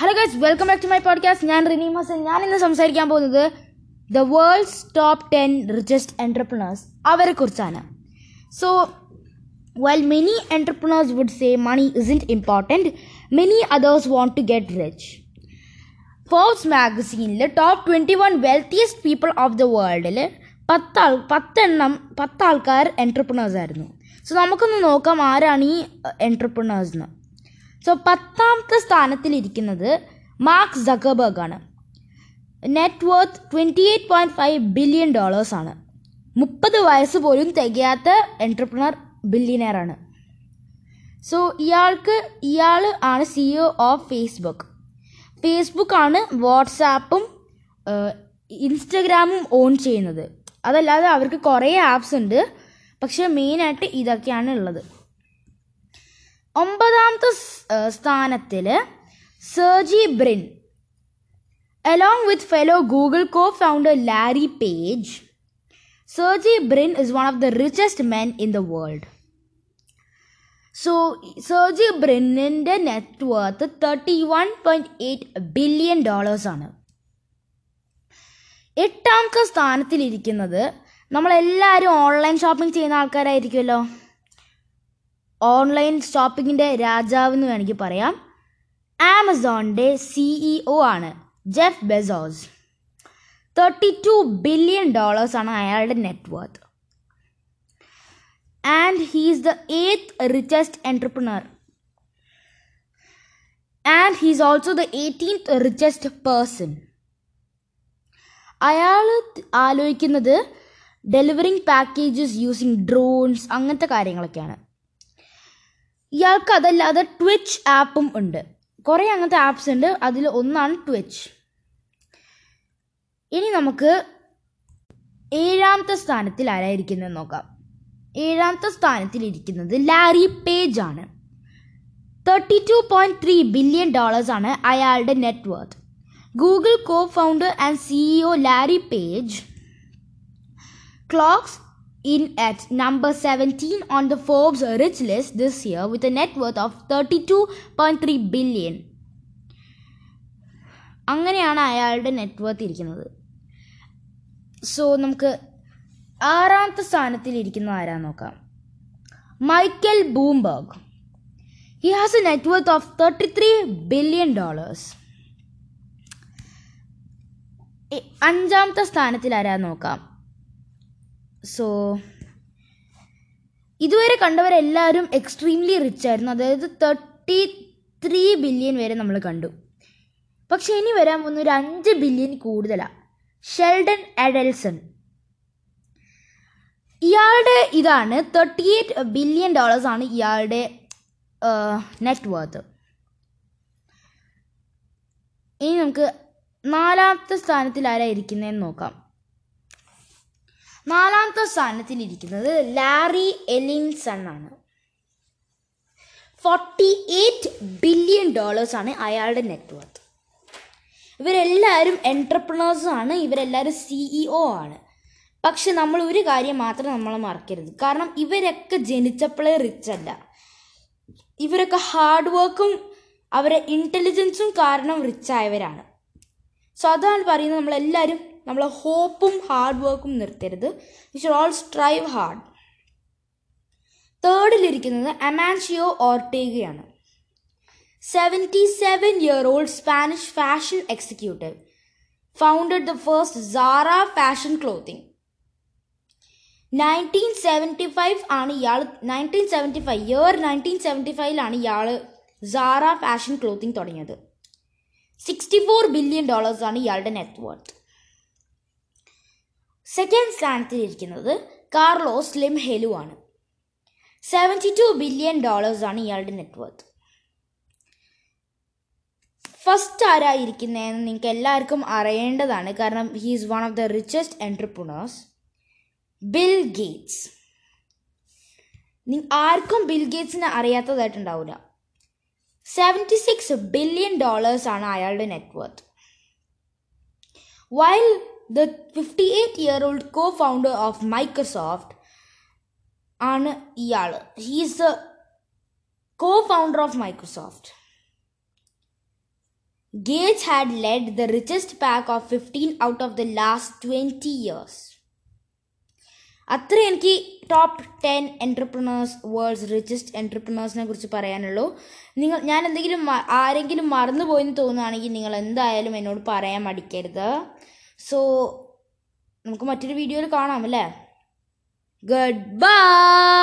Hello guys welcome back to my podcast ഞാൻ റിനീം ഹസൻ ഞാൻ ഇന്ന് സംസാരിക്കാൻ പോകുന്നത് the world's top ten richest entrepreneurs അവരെ കുറിച്ചാണ്. So well many entrepreneurs would say money isn't important many others want to get rich Forbes മാഗസീനിൽ top twenty one wealthiest people of the വേൾഡിൽ പത്താൾ പത്തെണ്ണം പത്താൾക്കാർ എന്റർപ്രണേഴ്സ് ആയിരുന്നു. സോ നമുക്കൊന്ന് നോക്കാം ആരാണ് ഈ എന്റർപ്രണേഴ്സ് എന്ന് സോ പത്താമത്തെ സ്ഥാനത്തിലിരിക്കുന്നത് മാർക്ക് സക്കബർഗ് ആണ് net worth twenty eight point five billion dollars ആണ്. മുപ്പത് വയസ്സ് പോലും തികയാത്ത എന്റർപ്രണർ ബില്യനെയർ ആണ്. സോ ഇയാൾക്ക് ഇയാൾ ആണ് സിഇഒ ഓഫ് ഫേസ്ബുക്ക് ഫേസ്ബുക്ക് ആണ് വാട്സാപ്പും ഇൻസ്റ്റഗ്രാമും ഓൺ ചെയ്യുന്നത്. അതല്ലാതെ അവർക്ക് കുറേ ആപ്സ് ഉണ്ട്. പക്ഷേ മെയിനായിട്ട് ഇതൊക്കെയാണ് ഉള്ളത്. ഒമ്പതാമത്തെ സ്ഥാനത്തിൽ Sergey Brin. Along with fellow Google co founder Larry Page Sergey Brin is one of the richest men in the world so Sergey ബ്രിന്നിന്റെ net worth thirty one point eight billion ഡോളേഴ്സാണ് എട്ടാമത്തെ സ്ഥാനത്തിലിരിക്കുന്നത് നമ്മളെല്ലാവരും online shopping ചെയ്യുന്ന ആൾക്കാരായിരിക്കുമല്ലോ. Online ഷോപ്പിങ്ങിന്റെ രാജാവ് എന്ന് വേണമെങ്കിൽ പറയാം. ആമസോണിന്റെ CEO ആണ് Jeff Bezos. Thirty two billion ഡോളേഴ്സാണ് അയാളുടെ net worth and he's the eighth richest entrepreneur and he's also the eighteenth richest person അയാൾ ആലോചിക്കുന്നത് ഡെലിവറിങ് പാക്കേജസ് യൂസിങ് ഡ്രോൺസ് അങ്ങനത്തെ കാര്യങ്ങളൊക്കെയാണ്. ഇയാൾക്ക് അതല്ലാതെ ട്വിച്ച് ആപ്പും ഉണ്ട്. കുറേ അങ്ങനത്തെ ആപ്സ് ഉണ്ട്. അതിൽ ഒന്നാണ് ട്വിച്ച് ഇനി നമുക്ക് ഏഴാമത്തെ സ്ഥാനത്തിൽ ആരായിരിക്കുന്നത് നോക്കാം. ഏഴാമത്തെ സ്ഥാനത്തിൽ ഇരിക്കുന്നത് ലാരി പേജ് ആണ്. Thirty two point three billion dollars ആണ് അയാളുടെ net worth Google co founder and CEO Larry Page clocks in at number 17 on the Forbes rich list this year with a net worth of 32.3 billion. അങ്ങനെയാണ് അയാളുടെ net worth ഇരിക്കുന്നത്. So നമുക്ക് ആറാമത്തെ സ്ഥാനത്തിൽ ഇരിക്കുന്ന ആരാന്ന് നോക്കാം. Michael Bloomberg he has a net worth of thirty three billion dollars അഞ്ചാമത്തെ സ്ഥാനത്തിൽ ആരാന്ന് നോക്കാം. സോ ഇതുവരെ കണ്ടവരെല്ലാവരും എക്സ്ട്രീംലി റിച്ച് ആയിരുന്നു. അതായത് തേർട്ടി ത്രീ ബില്യൺ വരെ നമ്മൾ കണ്ടു. പക്ഷെ ഇനി വരാൻ പോകുന്ന ഒരു അഞ്ച് ബില്യൺ കൂടുതലാണ് ഷെൽഡൻ അഡൽസൺ ഇയാളുടെ ഇതാണ് തേർട്ടി എയ്റ്റ് ബില്യൺ ഡോളേഴ്സ് ആണ് ഇയാളുടെ നെറ്റ് വർത്ത് ഇനി നമുക്ക് നാലാമത്തെ സ്ഥാനത്തിൽ ആരായിരിക്കുന്നതെന്ന് നോക്കാം. നാലാമത്തെ സ്ഥാനത്തിലിരിക്കുന്നത് ലാറി എലിൻസൺ ആണ്. ഫോർട്ടി എയ്റ്റ് ബില്യൺ ഡോളേഴ്സാണ് അയാളുടെ നെറ്റ് വർത്ത് ഇവരെല്ലാവരും എന്റർപ്രണേഴ്സാണ് ഇവരെല്ലാവരും സിഇഒ ആണ്. പക്ഷെ നമ്മൾ ഒരു കാര്യം മാത്രം നമ്മൾ മറക്കരുത്. കാരണം ഇവരൊക്കെ ജനിച്ചപ്പോഴേ റിച്ച് അല്ല. ഇവരൊക്കെ ഹാർഡ് വർക്കും അവരെ ഇന്റലിജൻസും കാരണം റിച്ച് ആയവരാണ്. സോ അതാണ് പറയുന്നത് നമ്മളെല്ലാവരും നമ്മൾ ഹോപ്പും ഹാർഡ് വർക്കും നിർത്തരുത്. We should all strive hard തേർഡിലിരിക്കുന്നത് Amancio ഓർട്ടേഗയാണ്. Seventy seven year old Spanish fashion executive founded the first Zara fashion clothing nineteen seventy five ആണ് ഇയാൾ nineteen seventy five year nineteen seventy ഫൈവിലാണ് ഇയാൾ Zara fashion clothing തുടങ്ങിയത്. Sixty four billion ഡോളേഴ്സാണ് ഇയാളുടെ net worth second സ്ഥാനത്തിലിരിക്കുന്നത് Carlos Slim Helu ആണ് seventy two billion dollars ആണ് ഇയാളുടെ നെറ്റ് വർത്ത് ഫസ്റ്റ് ആരായിരിക്കുന്നതെന്ന് നിങ്ങൾക്ക് എല്ലാവർക്കും അറിയേണ്ടതാണ്. കാരണം he is one of the richest entrepreneurs Bill Gates ആർക്കും ബിൽ ഗേറ്റ്സിനെ അറിയാത്തതായിട്ടുണ്ടാവില്ല സെവന്റി സിക്സ് ബില്യൺ ഡോളേഴ്സ് ആണ് അയാളുടെ net worth while fifty eight year old co founder of Microsoft ആണ് ഇയാൾ he's the co founder of Microsoft Gates had led the richest pack of 15 out of the last 20 years. അത്ര എനിക്ക് top ten entrepreneurs world's richest എന്റർപ്രണേഴ്സിനെ കുറിച്ച് പറയാനുള്ളൂ. നിങ്ങൾ ഞാൻ എന്തെങ്കിലും ആരെങ്കിലും മറന്നു പോയെന്ന് തോന്നുകയാണെങ്കിൽ നിങ്ങൾ എന്തായാലും എന്നോട് പറയാൻ മടിക്കരുത്. സോ നമുക്ക് മറ്റൊരു വീഡിയോയിൽ കാണാം അല്ലേ? Good bye